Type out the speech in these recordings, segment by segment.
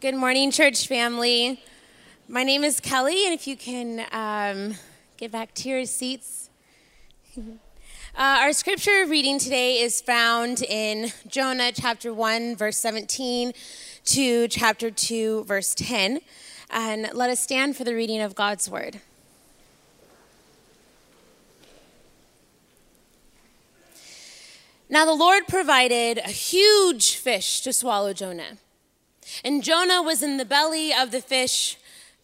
Good morning, church family. My name is Kelly, and if you can um, get back to your seats. Uh, our scripture reading today is found in Jonah chapter 1, verse 17 to chapter 2, verse 10. And let us stand for the reading of God's word. Now the Lord provided a huge fish to swallow Jonah. And Jonah was in the belly of the fish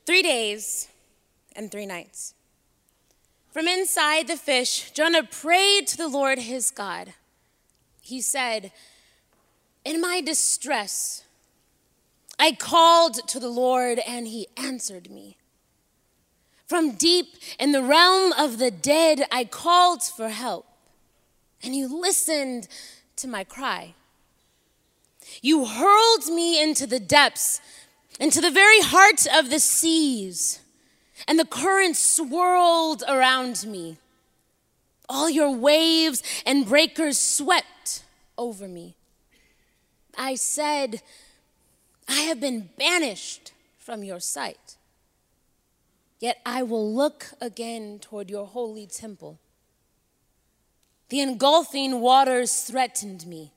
three days and three nights. From inside the fish, Jonah prayed to the Lord his God. He said, In my distress, I called to the Lord, and he answered me. From deep in the realm of the dead, I called for help, and you listened to my cry. You hurled me into the depths, into the very heart of the seas, and the currents swirled around me. All your waves and breakers swept over me. I said, I have been banished from your sight. Yet I will look again toward your holy temple. The engulfing waters threatened me.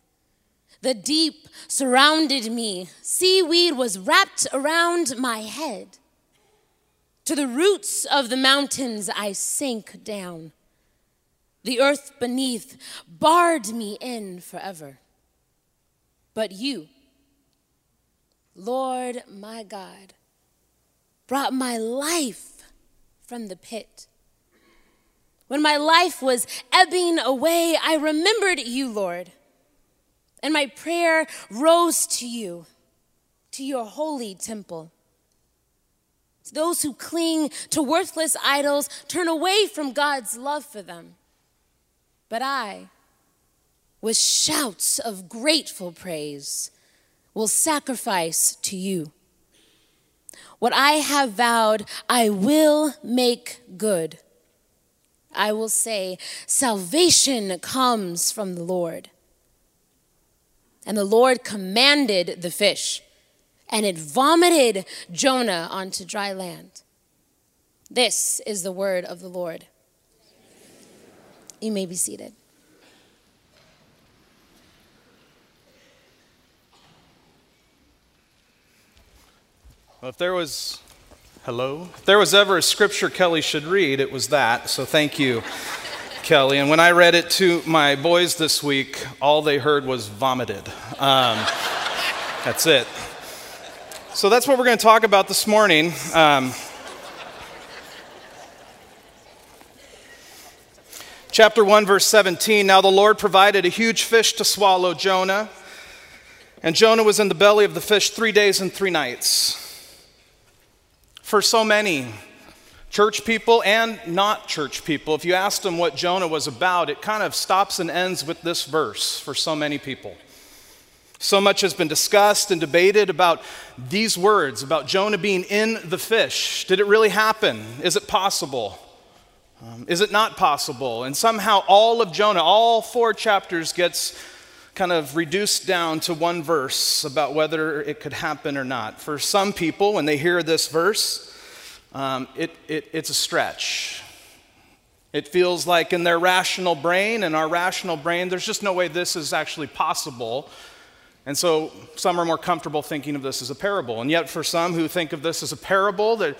The deep surrounded me. Seaweed was wrapped around my head. To the roots of the mountains I sank down. The earth beneath barred me in forever. But you, Lord my God, brought my life from the pit. When my life was ebbing away, I remembered you, Lord and my prayer rose to you, to your holy temple. To Those who cling to worthless idols turn away from God's love for them. But I, with shouts of grateful praise, will sacrifice to you. What I have vowed, I will make good. I will say, Salvation comes from the Lord. And the Lord commanded the fish, and it vomited Jonah onto dry land. This is the word of the Lord. You may be seated. Well, if there was, hello? If there was ever a scripture Kelly should read, it was that. So thank you. Kelly. And when I read it to my boys this week, all they heard was vomited. Um, that's it. So that's what we're going to talk about this morning. Um, chapter 1, verse 17. Now the Lord provided a huge fish to swallow Jonah, and Jonah was in the belly of the fish three days and three nights. For so many, church people and not church people, if you asked them what Jonah was about, it kind of stops and ends with this verse for so many people. So much has been discussed and debated about these words, about Jonah being in the fish. Did it really happen? Is it possible? Um, is it not possible? And somehow all of Jonah, all four chapters, gets kind of reduced down to one verse about whether it could happen or not. For some people, when they hear this verse, um, it, it, it's a stretch. It feels like in their rational brain, in our rational brain, there's just no way this is actually possible. And so some are more comfortable thinking of this as a parable. And yet, for some who think of this as a parable, that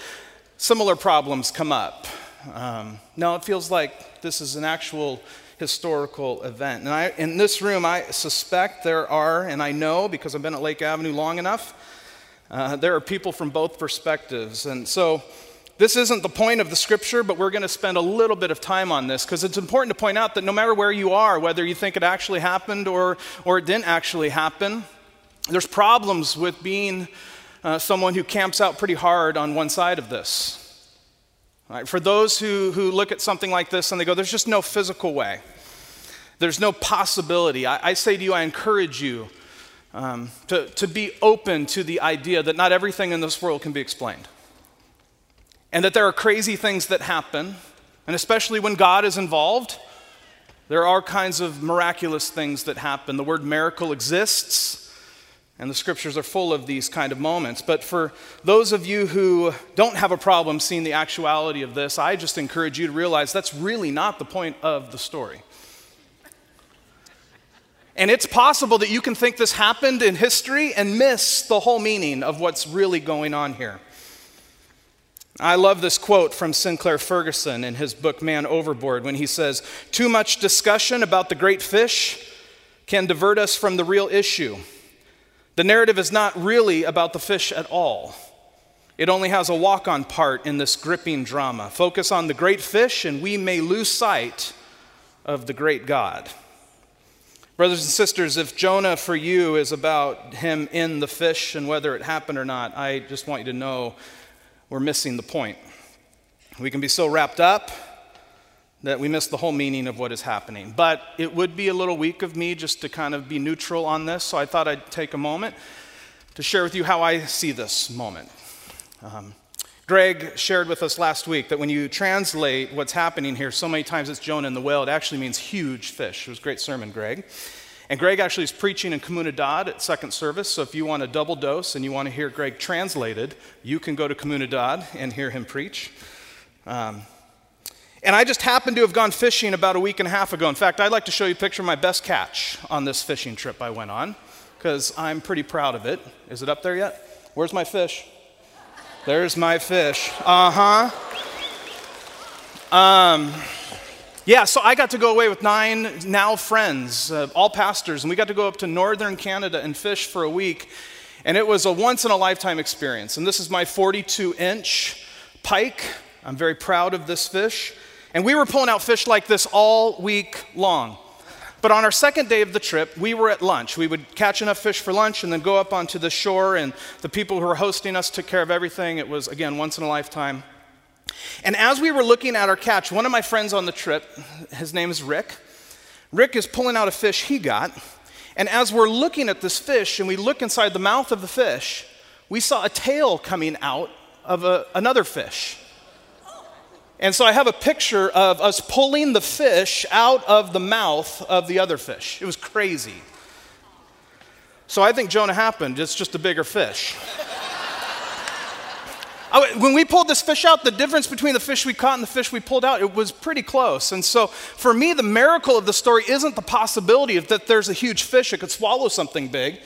similar problems come up. Um, no, it feels like this is an actual historical event. And I, in this room, I suspect there are, and I know because I've been at Lake Avenue long enough, uh, there are people from both perspectives. And so, this isn't the point of the scripture, but we're going to spend a little bit of time on this because it's important to point out that no matter where you are, whether you think it actually happened or, or it didn't actually happen, there's problems with being uh, someone who camps out pretty hard on one side of this. Right? For those who, who look at something like this and they go, there's just no physical way, there's no possibility. I, I say to you, I encourage you um, to, to be open to the idea that not everything in this world can be explained. And that there are crazy things that happen, and especially when God is involved, there are kinds of miraculous things that happen. The word miracle exists, And the scriptures are full of these kind of moments. But for those of you who don't have a problem seeing the actuality of this, I just encourage you to realize that's really not the point of the story. And it's possible that you can think this happened in history and miss the whole meaning of what's really going on here. I love this quote from Sinclair Ferguson in his book Man Overboard when he says, Too much discussion about the great fish can divert us from the real issue. The narrative is not really about the fish at all. It only has a walk on part in this gripping drama. Focus on the great fish, and we may lose sight of the great God. Brothers and sisters, if Jonah for you is about him in the fish and whether it happened or not, I just want you to know we're missing the point. We can be so wrapped up that we miss the whole meaning of what is happening. But it would be a little weak of me just to kind of be neutral on this, so I thought I'd take a moment to share with you how I see this moment. Um, Greg shared with us last week that when you translate what's happening here, so many times it's Jonah in the whale, it actually means huge fish. It was a great sermon, Greg. And Greg actually is preaching in Comunidad at second service, so if you want a double dose and you want to hear Greg translated, you can go to Comunidad and hear him preach. Um, and I just happened to have gone fishing about a week and a half ago. In fact, I'd like to show you a picture of my best catch on this fishing trip I went on, because I'm pretty proud of it. Is it up there yet? Where's my fish? There's my fish. Uh huh. Um, yeah, so I got to go away with nine now friends, uh, all pastors, and we got to go up to northern Canada and fish for a week. And it was a once in a lifetime experience. And this is my 42 inch pike. I'm very proud of this fish. And we were pulling out fish like this all week long. But on our second day of the trip, we were at lunch. We would catch enough fish for lunch and then go up onto the shore, and the people who were hosting us took care of everything. It was, again, once in a lifetime. And as we were looking at our catch, one of my friends on the trip, his name is Rick, Rick is pulling out a fish he got. And as we're looking at this fish and we look inside the mouth of the fish, we saw a tail coming out of a, another fish. And so I have a picture of us pulling the fish out of the mouth of the other fish. It was crazy. So I think Jonah happened, it's just a bigger fish. I, when we pulled this fish out, the difference between the fish we caught and the fish we pulled out, it was pretty close. And so for me, the miracle of the story isn't the possibility of that there's a huge fish that could swallow something big.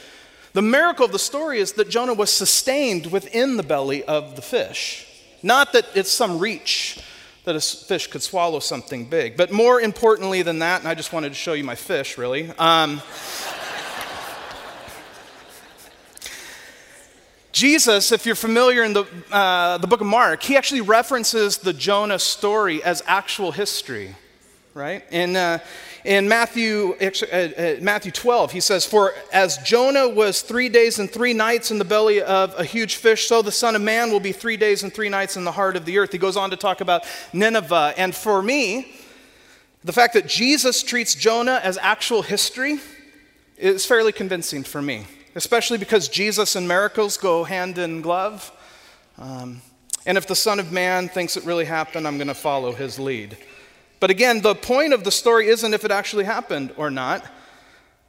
The miracle of the story is that Jonah was sustained within the belly of the fish. Not that it's some reach that a fish could swallow something big. But more importantly than that, and I just wanted to show you my fish, really. Um, Jesus, if you're familiar in the, uh, the book of Mark, he actually references the Jonah story as actual history, right? In, uh, in Matthew, uh, uh, Matthew 12, he says, For as Jonah was three days and three nights in the belly of a huge fish, so the Son of Man will be three days and three nights in the heart of the earth. He goes on to talk about Nineveh. And for me, the fact that Jesus treats Jonah as actual history is fairly convincing for me, especially because Jesus and miracles go hand in glove. Um, and if the Son of Man thinks it really happened, I'm going to follow his lead. But again, the point of the story isn't if it actually happened or not.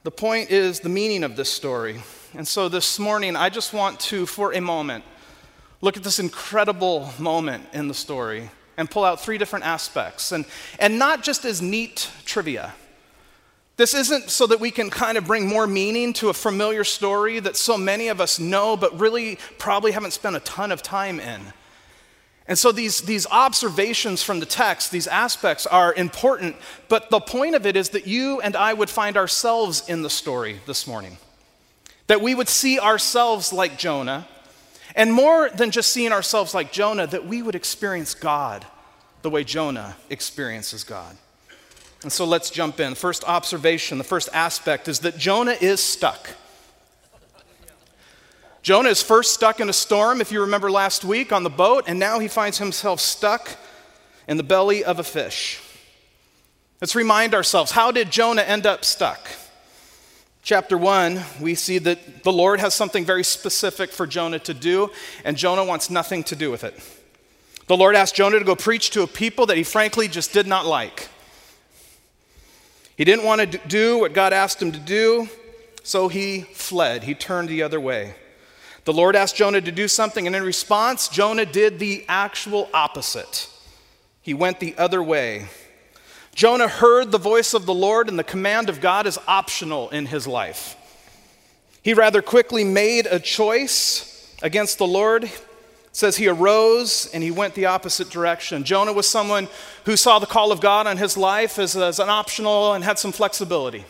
The point is the meaning of this story. And so this morning, I just want to, for a moment, look at this incredible moment in the story and pull out three different aspects. And, and not just as neat trivia. This isn't so that we can kind of bring more meaning to a familiar story that so many of us know, but really probably haven't spent a ton of time in. And so these, these observations from the text, these aspects are important, but the point of it is that you and I would find ourselves in the story this morning. That we would see ourselves like Jonah, and more than just seeing ourselves like Jonah, that we would experience God the way Jonah experiences God. And so let's jump in. First observation, the first aspect is that Jonah is stuck. Jonah is first stuck in a storm, if you remember last week, on the boat, and now he finds himself stuck in the belly of a fish. Let's remind ourselves how did Jonah end up stuck? Chapter 1, we see that the Lord has something very specific for Jonah to do, and Jonah wants nothing to do with it. The Lord asked Jonah to go preach to a people that he frankly just did not like. He didn't want to do what God asked him to do, so he fled. He turned the other way. The Lord asked Jonah to do something, and in response, Jonah did the actual opposite. He went the other way. Jonah heard the voice of the Lord, and the command of God is optional in his life. He rather quickly made a choice against the Lord. Says he arose and he went the opposite direction. Jonah was someone who saw the call of God on his life as, as an optional and had some flexibility.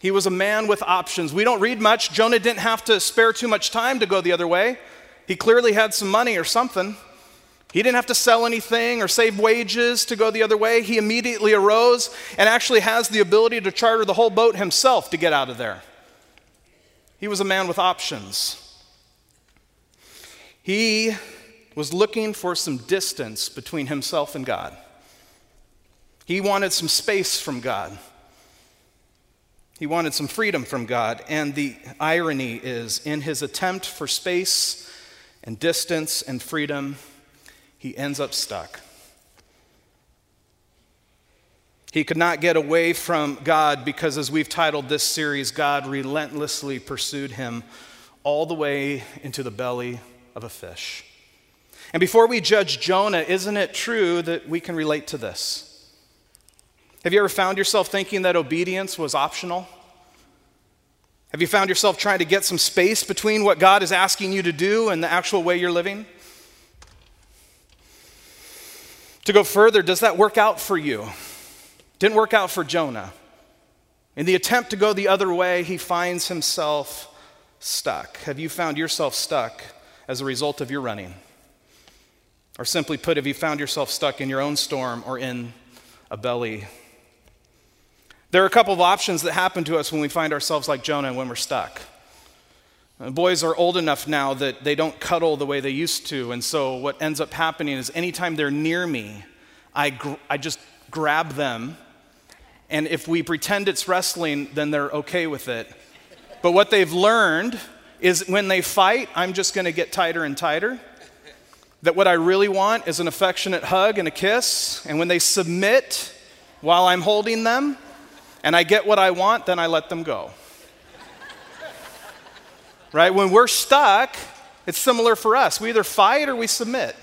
He was a man with options. We don't read much. Jonah didn't have to spare too much time to go the other way. He clearly had some money or something. He didn't have to sell anything or save wages to go the other way. He immediately arose and actually has the ability to charter the whole boat himself to get out of there. He was a man with options. He was looking for some distance between himself and God. He wanted some space from God. He wanted some freedom from God. And the irony is, in his attempt for space and distance and freedom, he ends up stuck. He could not get away from God because, as we've titled this series, God relentlessly pursued him all the way into the belly of a fish. And before we judge Jonah, isn't it true that we can relate to this? Have you ever found yourself thinking that obedience was optional? Have you found yourself trying to get some space between what God is asking you to do and the actual way you're living? To go further, does that work out for you? Didn't work out for Jonah. In the attempt to go the other way, he finds himself stuck. Have you found yourself stuck as a result of your running? Or simply put, have you found yourself stuck in your own storm or in a belly there are a couple of options that happen to us when we find ourselves like Jonah when we're stuck. Uh, boys are old enough now that they don't cuddle the way they used to, and so what ends up happening is anytime they're near me, I, gr- I just grab them, and if we pretend it's wrestling, then they're okay with it. But what they've learned is when they fight, I'm just going to get tighter and tighter. That what I really want is an affectionate hug and a kiss, and when they submit while I'm holding them, and I get what I want, then I let them go. right? When we're stuck, it's similar for us. We either fight or we submit.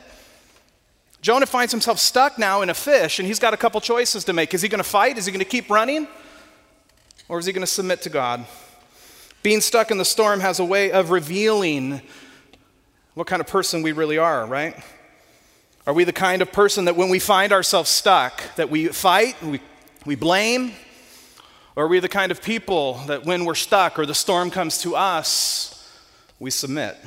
Jonah finds himself stuck now in a fish, and he's got a couple choices to make. Is he going to fight? Is he going to keep running? Or is he going to submit to God? Being stuck in the storm has a way of revealing what kind of person we really are, right? Are we the kind of person that when we find ourselves stuck, that we fight, we, we blame, or are we the kind of people that when we're stuck or the storm comes to us, we submit?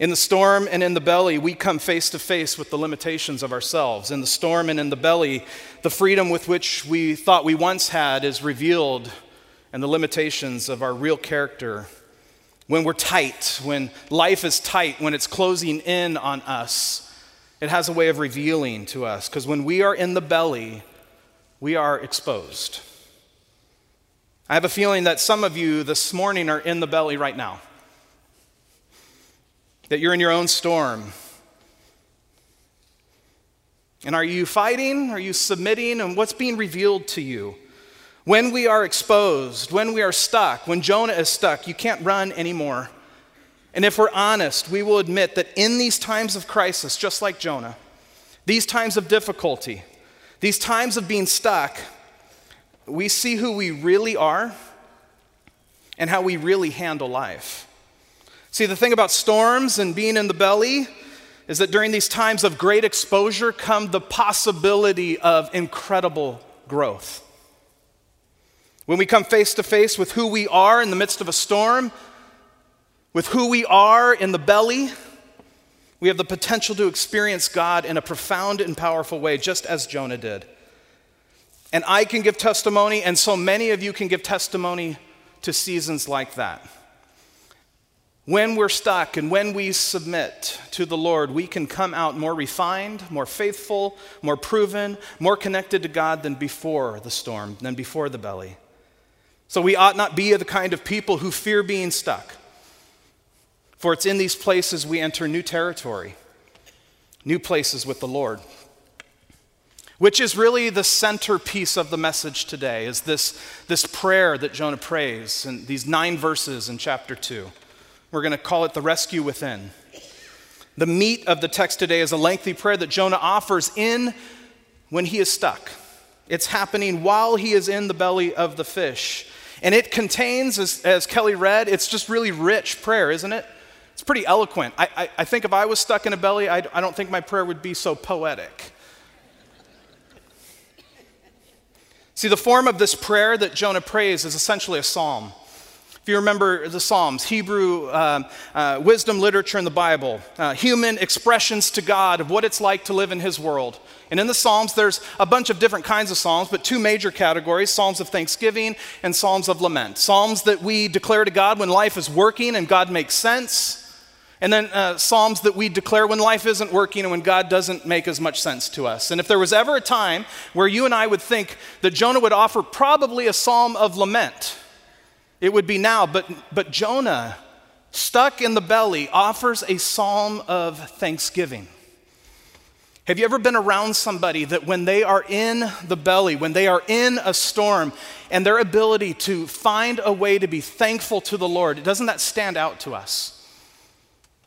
In the storm and in the belly, we come face to face with the limitations of ourselves. In the storm and in the belly, the freedom with which we thought we once had is revealed, and the limitations of our real character. When we're tight, when life is tight, when it's closing in on us, it has a way of revealing to us. Because when we are in the belly, we are exposed. I have a feeling that some of you this morning are in the belly right now, that you're in your own storm. And are you fighting? Are you submitting? And what's being revealed to you? When we are exposed, when we are stuck, when Jonah is stuck, you can't run anymore. And if we're honest, we will admit that in these times of crisis, just like Jonah, these times of difficulty, these times of being stuck, we see who we really are and how we really handle life. See, the thing about storms and being in the belly is that during these times of great exposure come the possibility of incredible growth. When we come face to face with who we are in the midst of a storm, with who we are in the belly, we have the potential to experience God in a profound and powerful way, just as Jonah did. And I can give testimony, and so many of you can give testimony to seasons like that. When we're stuck and when we submit to the Lord, we can come out more refined, more faithful, more proven, more connected to God than before the storm, than before the belly. So we ought not be the kind of people who fear being stuck. For it's in these places we enter new territory, new places with the Lord. which is really the centerpiece of the message today, is this, this prayer that Jonah prays in these nine verses in chapter 2. We're going to call it the rescue within. The meat of the text today is a lengthy prayer that Jonah offers in when he is stuck. It's happening while he is in the belly of the fish. And it contains, as, as Kelly read, it's just really rich prayer, isn't it? It's pretty eloquent. I, I, I think if I was stuck in a belly, I, I don't think my prayer would be so poetic. See, the form of this prayer that Jonah prays is essentially a psalm. If you remember the Psalms, Hebrew uh, uh, wisdom literature in the Bible, uh, human expressions to God of what it's like to live in His world. And in the Psalms, there's a bunch of different kinds of Psalms, but two major categories Psalms of thanksgiving and Psalms of lament. Psalms that we declare to God when life is working and God makes sense. And then uh, Psalms that we declare when life isn't working and when God doesn't make as much sense to us. And if there was ever a time where you and I would think that Jonah would offer probably a psalm of lament, it would be now. But, but Jonah, stuck in the belly, offers a psalm of thanksgiving. Have you ever been around somebody that when they are in the belly, when they are in a storm, and their ability to find a way to be thankful to the Lord, doesn't that stand out to us?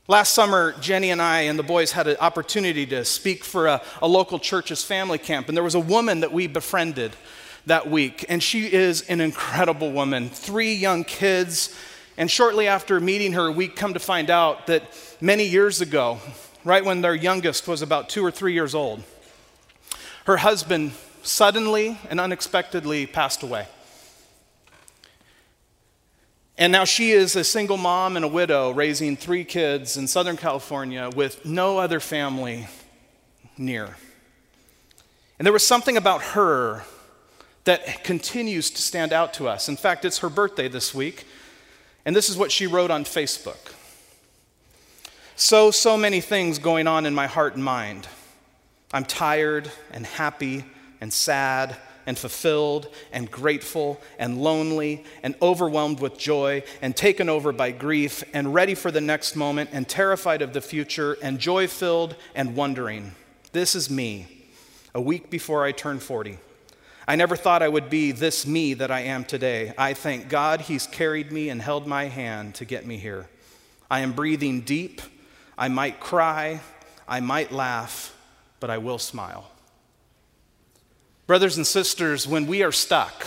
Last summer, Jenny and I and the boys had an opportunity to speak for a, a local church's family camp, and there was a woman that we befriended that week. And she is an incredible woman, three young kids. And shortly after meeting her, we come to find out that many years ago, right when their youngest was about two or three years old, her husband suddenly and unexpectedly passed away. And now she is a single mom and a widow raising three kids in Southern California with no other family near. And there was something about her that continues to stand out to us. In fact, it's her birthday this week, and this is what she wrote on Facebook. So, so many things going on in my heart and mind. I'm tired and happy and sad and fulfilled and grateful and lonely and overwhelmed with joy and taken over by grief and ready for the next moment and terrified of the future and joy filled and wondering. This is me, a week before I turn 40. I never thought I would be this me that I am today. I thank God He's carried me and held my hand to get me here. I am breathing deep. I might cry. I might laugh, but I will smile. Brothers and sisters, when we are stuck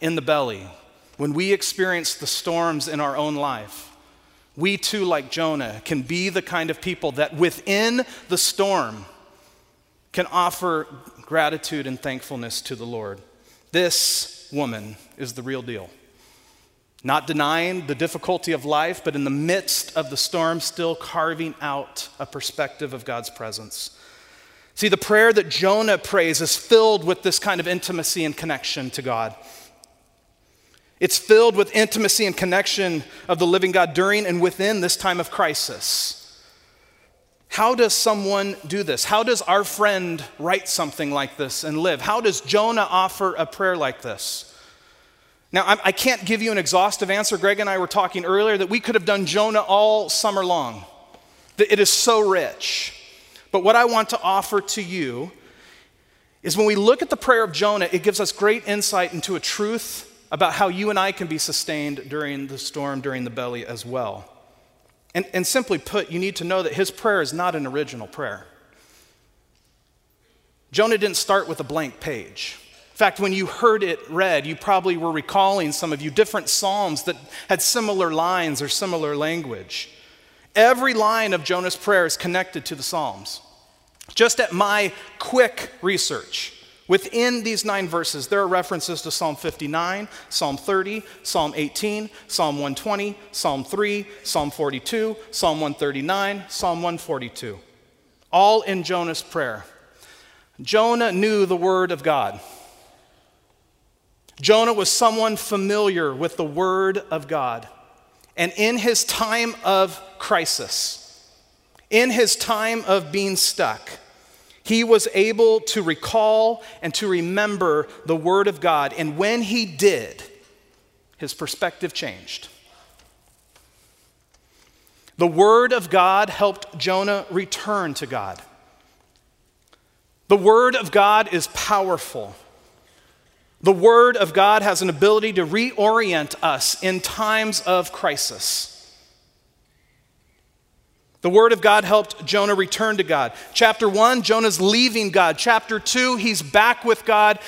in the belly, when we experience the storms in our own life, we too, like Jonah, can be the kind of people that within the storm can offer gratitude and thankfulness to the Lord. This woman is the real deal. Not denying the difficulty of life, but in the midst of the storm, still carving out a perspective of God's presence. See, the prayer that Jonah prays is filled with this kind of intimacy and connection to God. It's filled with intimacy and connection of the living God during and within this time of crisis. How does someone do this? How does our friend write something like this and live? How does Jonah offer a prayer like this? Now, I can't give you an exhaustive answer. Greg and I were talking earlier that we could have done Jonah all summer long. It is so rich. But what I want to offer to you is when we look at the prayer of Jonah, it gives us great insight into a truth about how you and I can be sustained during the storm, during the belly as well. And, and simply put, you need to know that his prayer is not an original prayer. Jonah didn't start with a blank page. In fact, when you heard it read, you probably were recalling some of you different psalms that had similar lines or similar language. Every line of Jonah's prayer is connected to the Psalms. Just at my quick research, Within these nine verses, there are references to Psalm 59, Psalm 30, Psalm 18, Psalm 120, Psalm 3, Psalm 42, Psalm 139, Psalm 142. All in Jonah's prayer. Jonah knew the word of God. Jonah was someone familiar with the word of God. And in his time of crisis, in his time of being stuck, he was able to recall and to remember the Word of God. And when he did, his perspective changed. The Word of God helped Jonah return to God. The Word of God is powerful. The Word of God has an ability to reorient us in times of crisis. The Word of God helped Jonah return to God. Chapter 1, Jonah's leaving God. Chapter 2, he's back with God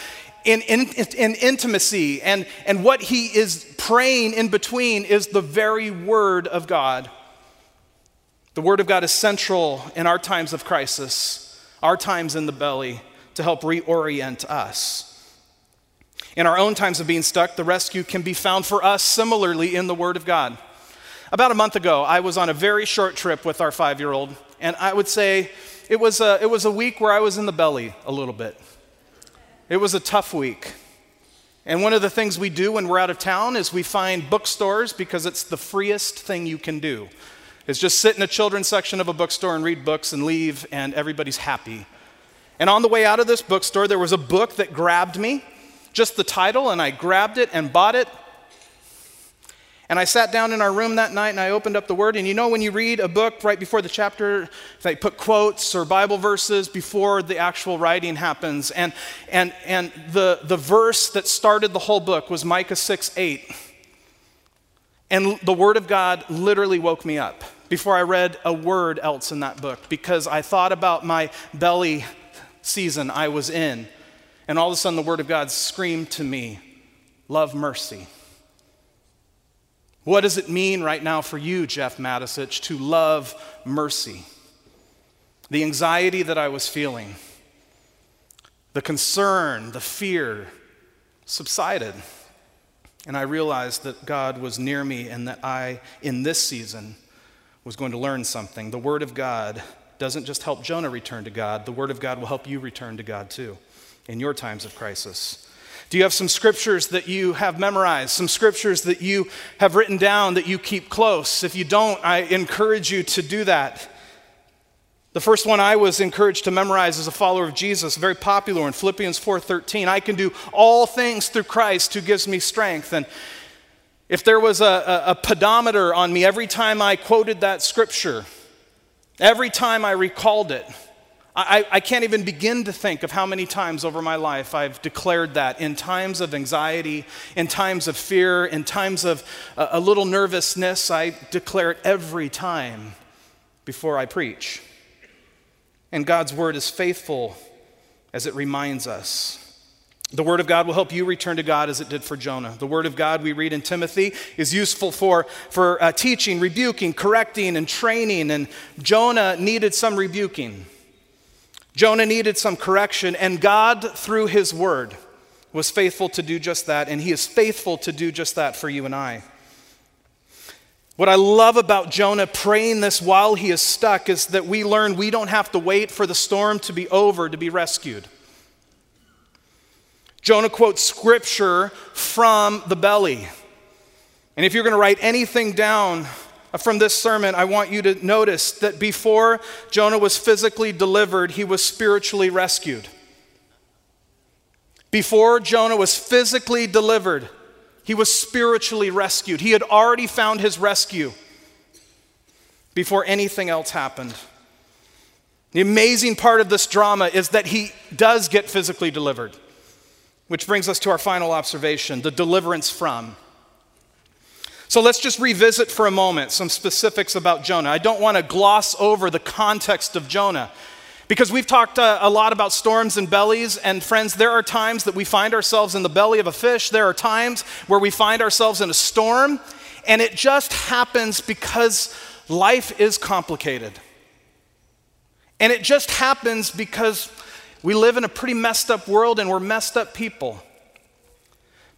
in, in, in, intimacy. And, and what he is praying in between is the very Word of God. The Word of God is central in our times of crisis, our times in the belly, to help reorient us. In our own times of being stuck, the rescue can be found for us similarly in the Word of God. About a month ago, I was on a very short trip with our five year old, and I would say it was, a, it was a week where I was in the belly a little bit. It was a tough week. And one of the things we do when we're out of town is we find bookstores because it's the freest thing you can do. Is just sit in a children's section of a bookstore and read books and leave, and everybody's happy. And on the way out of this bookstore, there was a book that grabbed me, just the title, and I grabbed it and bought it and I sat down in our room that night and I opened up the Word. And you know, when you read a book right before the chapter, they put quotes or Bible verses before the actual writing happens. And, and, and the, the verse that started the whole book was Micah 6 8. And the Word of God literally woke me up before I read a word else in that book because I thought about my belly season I was in. And all of a sudden, the Word of God screamed to me, Love mercy. What does it mean right now for you, Jeff Matisich, to love mercy? The anxiety that I was feeling, the concern, the fear subsided. And I realized that God was near me and that I, in this season, was going to learn something. The Word of God doesn't just help Jonah return to God, the Word of God will help you return to God too in your times of crisis. Do you have some scriptures that you have memorized, some scriptures that you have written down that you keep close? If you don't, I encourage you to do that. The first one I was encouraged to memorize as a follower of Jesus, very popular in Philippians 4:13. I can do all things through Christ who gives me strength. And if there was a, a, a pedometer on me every time I quoted that scripture, every time I recalled it, I, I, can't even begin to think of how many times over my life I've declared that in times of anxiety, in times of fear, in times of a, a little nervousness. I declare it every time before I preach. And God's word is faithful as it reminds us. The Word of God will help you return to God as it did for Jonah. The Word of God we read in Timothy is useful for, for uh, teaching, rebuking, correcting, and training. And Jonah needed some rebuking. Jonah needed some correction, and God, through his word, was faithful to do just that, and he is faithful to do just that for you and I. What I love about Jonah praying this while he is stuck is that we learn we don't have to wait for the storm to be over to be rescued. Jonah quotes scripture from the belly. And if you're going to write anything down from this sermon, I want you to notice that before Jonah was physically delivered, he was spiritually rescued. Before Jonah was physically delivered, he was spiritually rescued. He had already found his rescue before anything else happened. The amazing part of this drama is that he does get physically delivered, which brings us to our final observation the deliverance from. So let's just revisit for a moment some specifics about Jonah. I don't want to gloss over the context of Jonah because we've talked uh, a lot about storms and bellies. And friends, there are times that we find ourselves in the belly of a fish, there are times where we find ourselves in a storm, and it just happens because life is complicated. And it just happens because we live in a pretty messed up world and we're messed up people.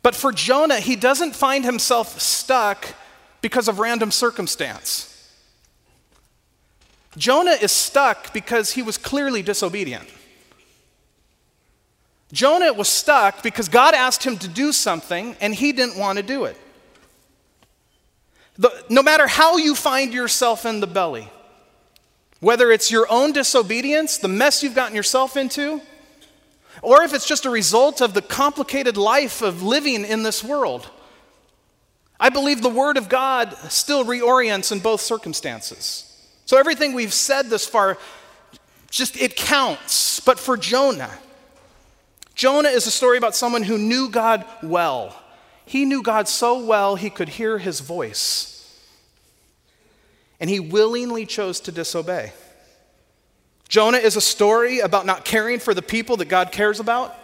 But for Jonah, he doesn't find himself stuck because of random circumstance. Jonah is stuck because he was clearly disobedient. Jonah was stuck because God asked him to do something and he didn't want to do it. The, no matter how you find yourself in the belly, whether it's your own disobedience, the mess you've gotten yourself into, or if it's just a result of the complicated life of living in this world. I believe the Word of God still reorients in both circumstances. So, everything we've said this far just it counts. But for Jonah, Jonah is a story about someone who knew God well. He knew God so well he could hear his voice. And he willingly chose to disobey. Jonah is a story about not caring for the people that God cares about.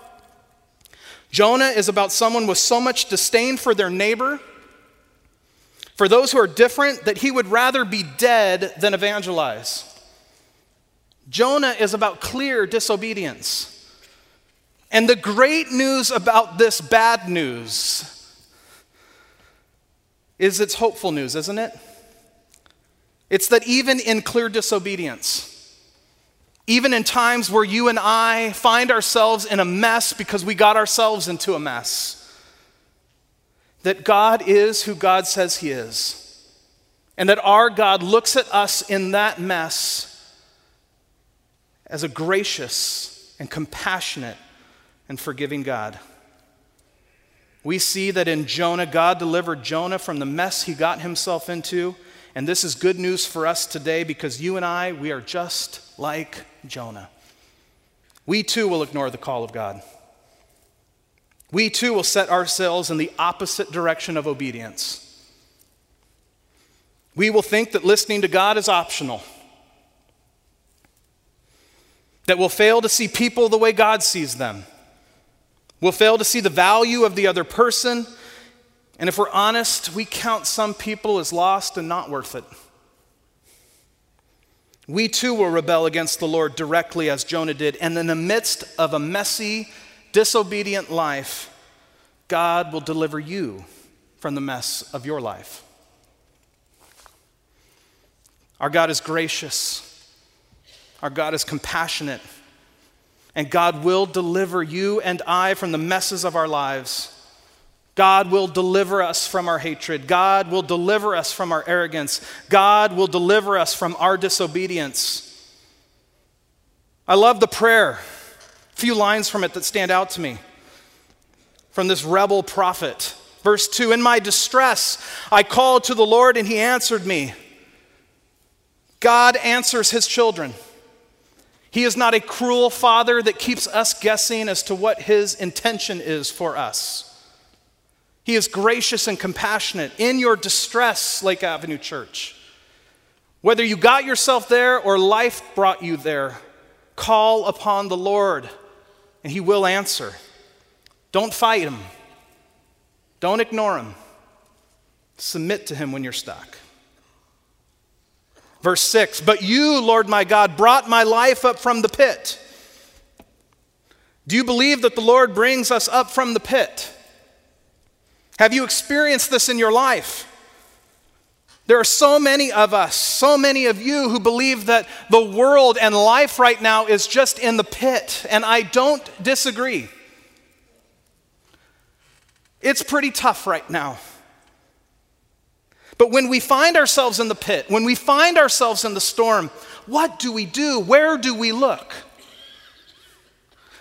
Jonah is about someone with so much disdain for their neighbor, for those who are different, that he would rather be dead than evangelize. Jonah is about clear disobedience. And the great news about this bad news is it's hopeful news, isn't it? It's that even in clear disobedience, even in times where you and I find ourselves in a mess because we got ourselves into a mess, that God is who God says He is. And that our God looks at us in that mess as a gracious and compassionate and forgiving God. We see that in Jonah, God delivered Jonah from the mess he got himself into. And this is good news for us today because you and I, we are just like Jonah. We too will ignore the call of God. We too will set ourselves in the opposite direction of obedience. We will think that listening to God is optional, that we'll fail to see people the way God sees them. We'll fail to see the value of the other person. And if we're honest, we count some people as lost and not worth it. We too will rebel against the Lord directly as Jonah did. And in the midst of a messy, disobedient life, God will deliver you from the mess of your life. Our God is gracious, our God is compassionate, and God will deliver you and I from the messes of our lives. God will deliver us from our hatred. God will deliver us from our arrogance. God will deliver us from our disobedience. I love the prayer. A few lines from it that stand out to me from this rebel prophet. Verse 2 In my distress, I called to the Lord, and he answered me. God answers his children. He is not a cruel father that keeps us guessing as to what his intention is for us. He is gracious and compassionate in your distress, Lake Avenue Church. Whether you got yourself there or life brought you there, call upon the Lord and He will answer. Don't fight Him, don't ignore Him. Submit to Him when you're stuck. Verse 6 But you, Lord my God, brought my life up from the pit. Do you believe that the Lord brings us up from the pit? Have you experienced this in your life? There are so many of us, so many of you who believe that the world and life right now is just in the pit, and I don't disagree. It's pretty tough right now. But when we find ourselves in the pit, when we find ourselves in the storm, what do we do? Where do we look?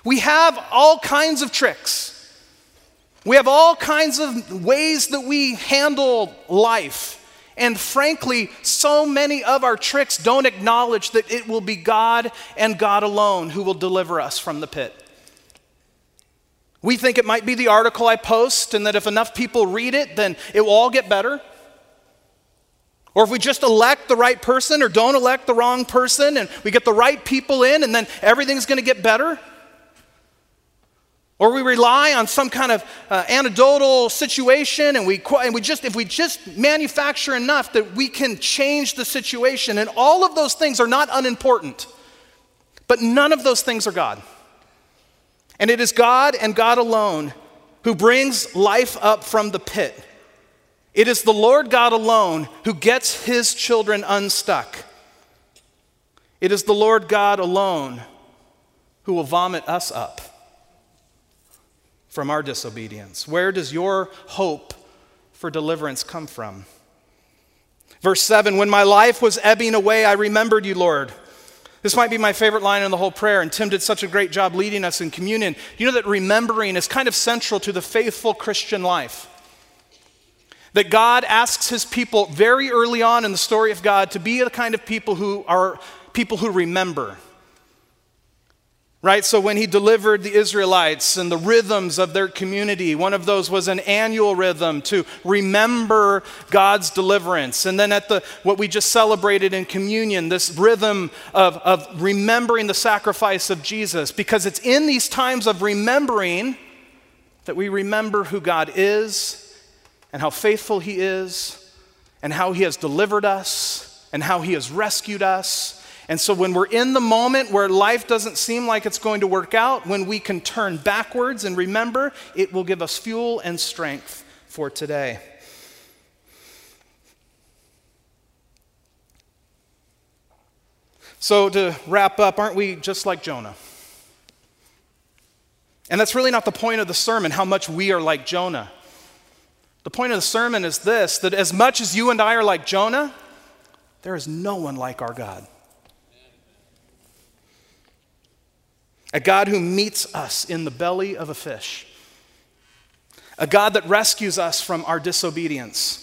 We have all kinds of tricks. We have all kinds of ways that we handle life. And frankly, so many of our tricks don't acknowledge that it will be God and God alone who will deliver us from the pit. We think it might be the article I post, and that if enough people read it, then it will all get better. Or if we just elect the right person or don't elect the wrong person, and we get the right people in, and then everything's going to get better. Or we rely on some kind of uh, anecdotal situation and we, and we just, if we just manufacture enough that we can change the situation. And all of those things are not unimportant, but none of those things are God. And it is God and God alone who brings life up from the pit. It is the Lord God alone who gets his children unstuck. It is the Lord God alone who will vomit us up from our disobedience? Where does your hope for deliverance come from? Verse 7 When my life was ebbing away, I remembered you, Lord. This might be my favorite line in the whole prayer, and Tim did such a great job leading us in communion. You know that remembering is kind of central to the faithful Christian life. That God asks his people very early on in the story of God to be the kind of people who are people who remember. Right? So when he delivered the Israelites and the rhythms of their community, one of those was an annual rhythm to remember God's deliverance. And then at the what we just celebrated in communion, this rhythm of, of remembering the sacrifice of Jesus. Because it's in these times of remembering that we remember who God is and how faithful he is and how he has delivered us and how he has rescued us and so, when we're in the moment where life doesn't seem like it's going to work out, when we can turn backwards and remember, it will give us fuel and strength for today. So, to wrap up, aren't we just like Jonah? And that's really not the point of the sermon, how much we are like Jonah. The point of the sermon is this that as much as you and I are like Jonah, there is no one like our God. A God who meets us in the belly of a fish, a God that rescues us from our disobedience,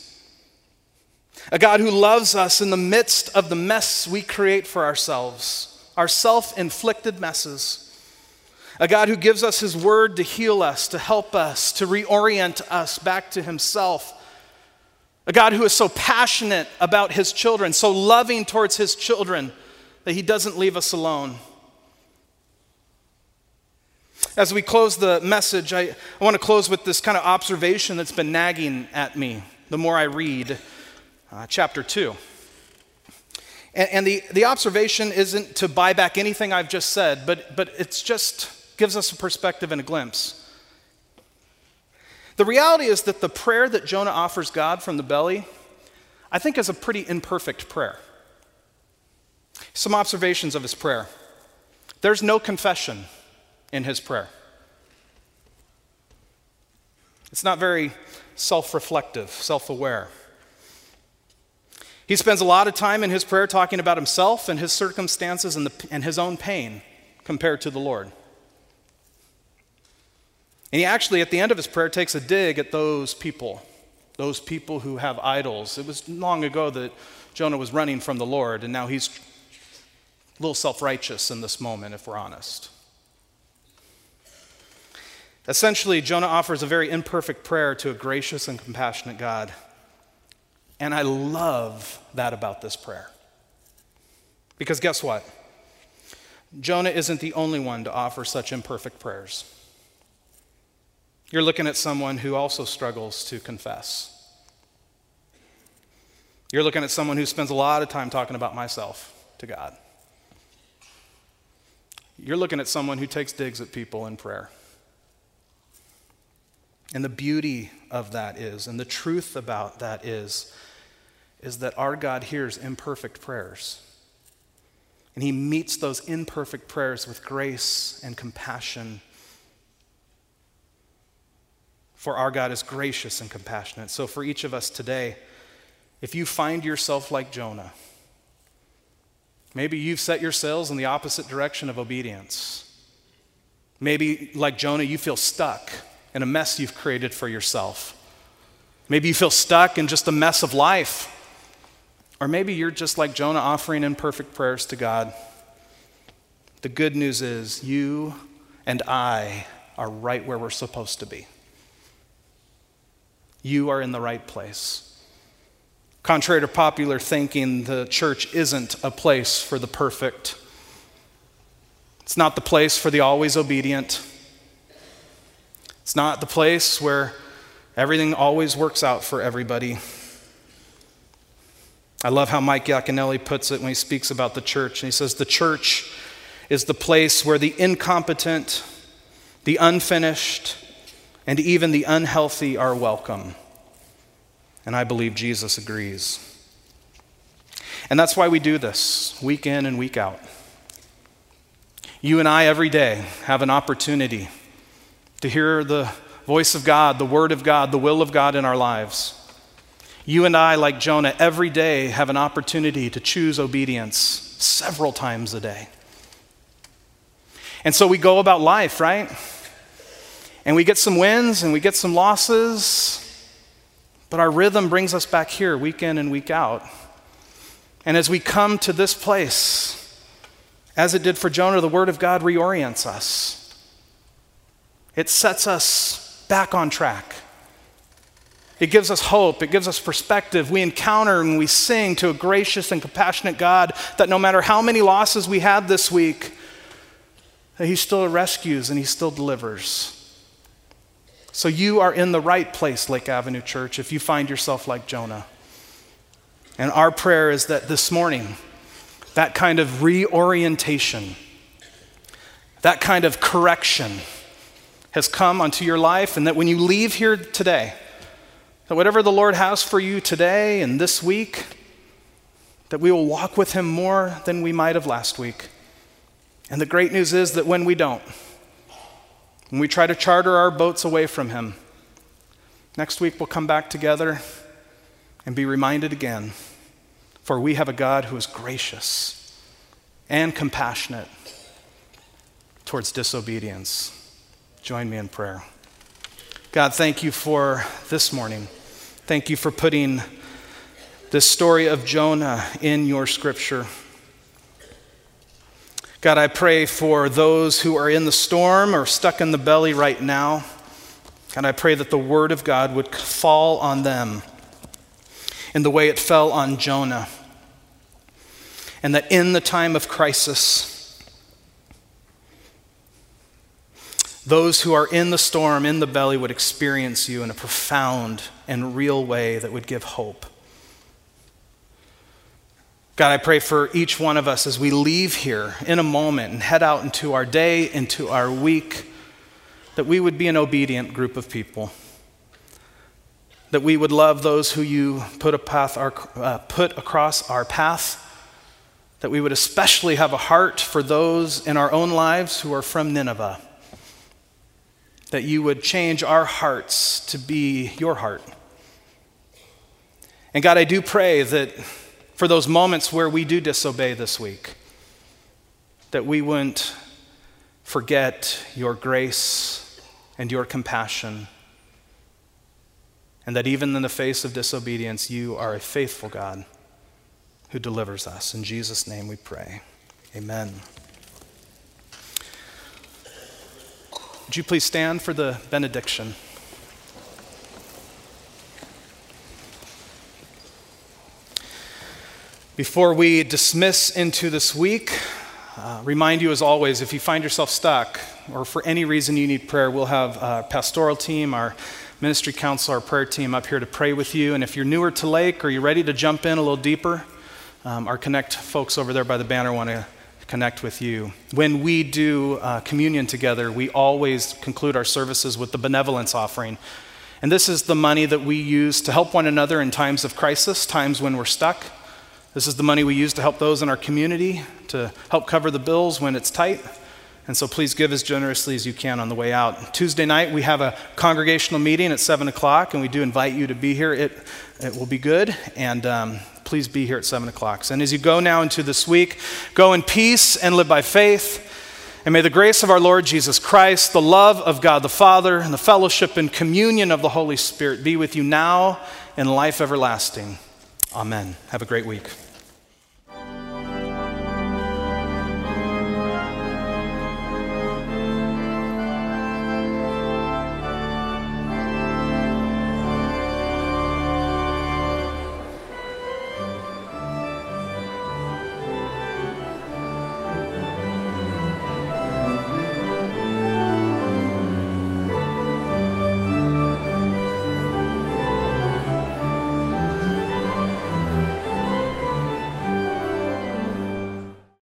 a God who loves us in the midst of the mess we create for ourselves, our self inflicted messes. A God who gives us His word to heal us, to help us, to reorient us back to Himself. A God who is so passionate about His children, so loving towards His children, that He doesn't leave us alone. As we close the message, I, I want to close with this kind of observation that's been nagging at me the more I read uh, chapter 2. And, and, the, the observation isn't to buy back anything I've just said, but, but it just gives us a perspective and a glimpse. The reality is that the prayer that Jonah offers God from the belly, I think, is a pretty imperfect prayer. Some observations of his prayer there's no confession in his prayer. It's not very self reflective, self aware. He spends a lot of time in his prayer talking about himself and his circumstances and, the, and his own pain compared to the Lord. And he actually, at the end of his prayer, takes a dig at those people, those people who have idols. It was long ago that Jonah was running from the Lord, and now he's a little self righteous in this moment, if we're honest. Essentially, Jonah offers a very imperfect prayer to a gracious and compassionate God. And I love that about this prayer. Because guess what? Jonah isn't the only one to offer such imperfect prayers. You're looking at someone who also struggles to confess. You're looking at someone who spends a lot of time talking about myself to God. You're looking at someone who takes digs at people in prayer. And the beauty of that is, and the truth about that is, is that our God hears imperfect prayers. And He meets those imperfect prayers with grace and compassion. For our God is gracious and compassionate. So, for each of us today, if you find yourself like Jonah, maybe you've set your sails in the opposite direction of obedience. Maybe, like Jonah, you feel stuck and a mess you've created for yourself. Maybe you feel stuck in just a mess of life. Or maybe you're just like Jonah offering imperfect prayers to God. The good news is you and I are right where we're supposed to be. You are in the right place. Contrary to popular thinking, the church isn't a place for the perfect. It's not the place for the always obedient. It's not the place where everything always works out for everybody. I love how Mike Yaconelli puts it when he speaks about the church. And he says, The church is the place where the incompetent, the unfinished, and even the unhealthy are welcome. And I believe Jesus agrees. And that's why we do this week in and week out. You and I, every day, have an opportunity to hear the voice of God, the word of God, the will of God in our lives. You and I, like Jonah, every day have an opportunity to choose obedience several times a day. And so we go about life, right? And we get some wins and we get some losses, but our rhythm brings us back here week in and week out. And as we come to this place, As it did for Jonah, the Word of God reorients us. It sets us back on track. It gives us hope. It gives us perspective. We encounter and we sing to a gracious and compassionate God that no matter how many losses we had this week, that He still rescues and He still delivers. So you are in the right place, Lake Avenue Church, if you find yourself like Jonah. And our prayer is that this morning, that kind of reorientation, that kind of correction has come onto your life, and that when you leave here today, that whatever the Lord has for you today and this week, that we will walk with Him more than we might have last week. And the great news is that when we don't, when we try to charter our boats away from Him, next week we'll come back together and be reminded again. For we have a God who is gracious and compassionate towards disobedience. Join me in prayer. God, thank you for this morning. Thank you for putting this story of Jonah in your scripture. God, I pray for those who are in the storm or stuck in the belly right now. God, I pray that the word of God would fall on them in the way it fell on Jonah. And that in the time of crisis, those who are in the storm, in the belly, would experience you in a profound and real way that would give hope. God, I pray for each one of us as we leave here in a moment and head out into our day, into our week, that we would be an obedient group of people. That we would love those who you put, a path, our, uh, put across our path. That we would especially have a heart for those in our own lives who are from Nineveh. That you would change our hearts to be your heart and God, I do pray that for those moments where we do disobey this week, that we wouldn't forget your grace and your compassion, and that even in the face of disobedience, you are a faithful God who delivers us. In Jesus' name we pray. Amen. Would you please stand for the benediction? Before we dismiss into this week, uh, remind you as always if you find yourself stuck or for any reason you need prayer, we'll have our pastoral team, our ministry council, our prayer team up here to pray with you. And if you're newer to Lake or you're ready to jump in a little deeper, um, our Connect folks over there by the banner want to connect with you. When we do uh, communion together, we always conclude our services with the benevolence offering. And this is the money that we use to help one another in times of crisis, times when we're stuck. This is the money we use to help those in our community, to help cover the bills when it's tight. And so please give as generously as you can on the way out. Tuesday night, we have a congregational meeting at 7 o'clock, and we do invite you to be here. It, it will be good, and um, please be here at 7 o'clock. And as you go now into this week, go in peace and live by faith. And may the grace of our Lord Jesus Christ, the love of God the Father, and the fellowship and communion of the Holy Spirit be with you now and life everlasting. Amen. Have a great week.